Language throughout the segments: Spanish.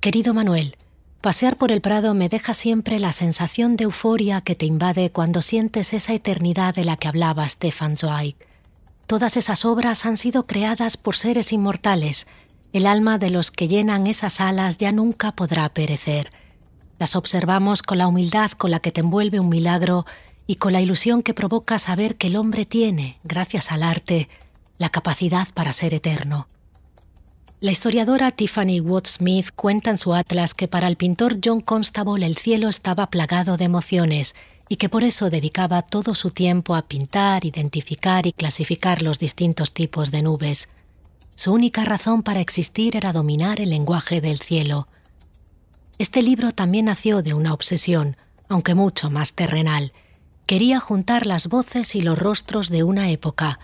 Querido Manuel, pasear por el Prado me deja siempre la sensación de euforia que te invade cuando sientes esa eternidad de la que hablaba Stefan Zweig. Todas esas obras han sido creadas por seres inmortales. El alma de los que llenan esas alas ya nunca podrá perecer. Las observamos con la humildad con la que te envuelve un milagro y con la ilusión que provoca saber que el hombre tiene, gracias al arte, la capacidad para ser eterno. La historiadora Tiffany Watt Smith cuenta en su atlas que para el pintor John Constable el cielo estaba plagado de emociones y que por eso dedicaba todo su tiempo a pintar, identificar y clasificar los distintos tipos de nubes. Su única razón para existir era dominar el lenguaje del cielo. Este libro también nació de una obsesión, aunque mucho más terrenal. Quería juntar las voces y los rostros de una época,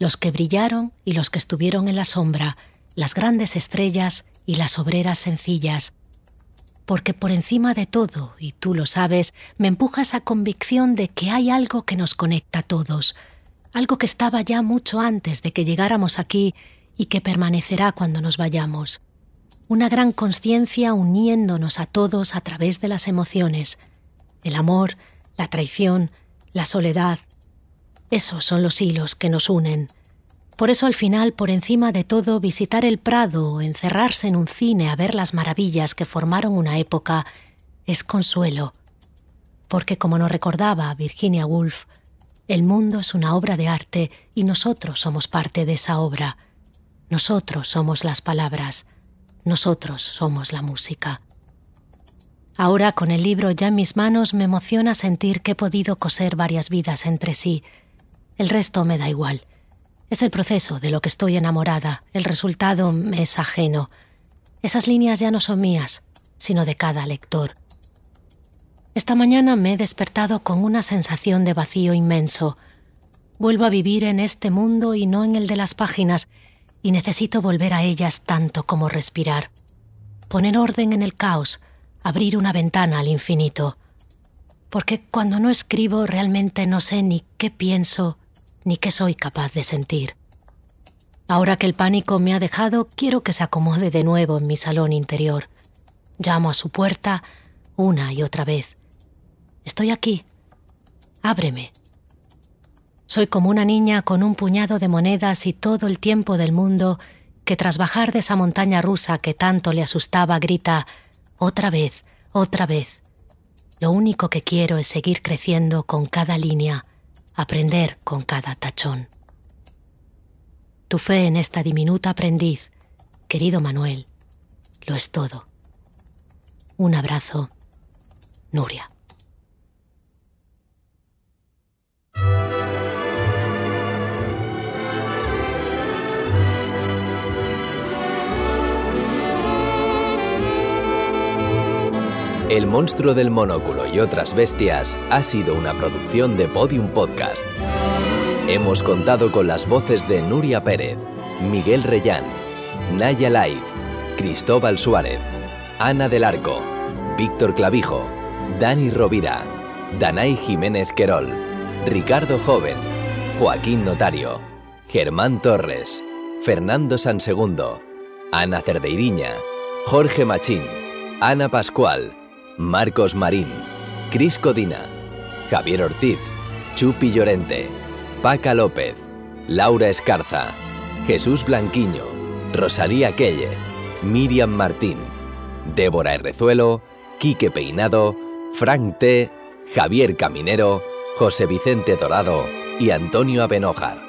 los que brillaron y los que estuvieron en la sombra, las grandes estrellas y las obreras sencillas, porque por encima de todo, y tú lo sabes, me empuja esa convicción de que hay algo que nos conecta a todos, algo que estaba ya mucho antes de que llegáramos aquí y que permanecerá cuando nos vayamos. Una gran conciencia uniéndonos a todos a través de las emociones, el amor, la traición, la soledad. Esos son los hilos que nos unen. Por eso al final, por encima de todo, visitar el Prado o encerrarse en un cine a ver las maravillas que formaron una época es consuelo. Porque como nos recordaba Virginia Woolf, el mundo es una obra de arte y nosotros somos parte de esa obra. Nosotros somos las palabras, nosotros somos la música. Ahora con el libro ya en mis manos me emociona sentir que he podido coser varias vidas entre sí. El resto me da igual. Es el proceso de lo que estoy enamorada, el resultado me es ajeno. Esas líneas ya no son mías, sino de cada lector. Esta mañana me he despertado con una sensación de vacío inmenso. Vuelvo a vivir en este mundo y no en el de las páginas, y necesito volver a ellas tanto como respirar. Poner orden en el caos, abrir una ventana al infinito. Porque cuando no escribo realmente no sé ni qué pienso ni qué soy capaz de sentir. Ahora que el pánico me ha dejado, quiero que se acomode de nuevo en mi salón interior. Llamo a su puerta una y otra vez. Estoy aquí. Ábreme. Soy como una niña con un puñado de monedas y todo el tiempo del mundo que tras bajar de esa montaña rusa que tanto le asustaba grita otra vez, otra vez. Lo único que quiero es seguir creciendo con cada línea, aprender con cada tachón. Tu fe en esta diminuta aprendiz, querido Manuel, lo es todo. Un abrazo, Nuria. El monstruo del monóculo y otras bestias ha sido una producción de Podium Podcast. Hemos contado con las voces de Nuria Pérez, Miguel Reyán, Naya Laiz, Cristóbal Suárez, Ana del Arco, Víctor Clavijo, Dani Rovira, Danay Jiménez Querol, Ricardo Joven, Joaquín Notario, Germán Torres, Fernando Sansegundo, Ana Cerdeiriña, Jorge Machín, Ana Pascual, Marcos Marín, Cris Codina, Javier Ortiz, Chupi Llorente, Paca López, Laura Escarza, Jesús Blanquiño, Rosalía Quelle, Miriam Martín, Débora Herrezuelo, Quique Peinado, Frank T., Javier Caminero, José Vicente Dorado y Antonio Abenojar.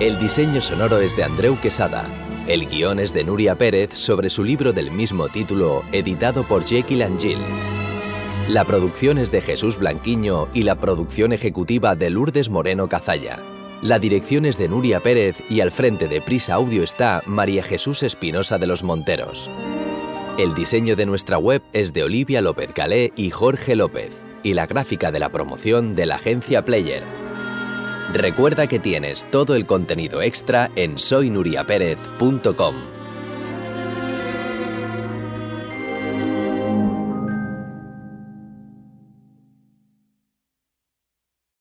El diseño sonoro es de Andreu Quesada el guion es de Nuria Pérez sobre su libro del mismo título, editado por Jekyll and. La producción es de Jesús Blanquiño y la producción ejecutiva de Lourdes Moreno Cazalla. La dirección es de Nuria Pérez y al frente de Prisa Audio está María Jesús Espinosa de los Monteros. El diseño de nuestra web es de Olivia López Calé y Jorge López, y la gráfica de la promoción de la agencia Player. Recuerda que tienes todo el contenido extra en soynuriaperez.com.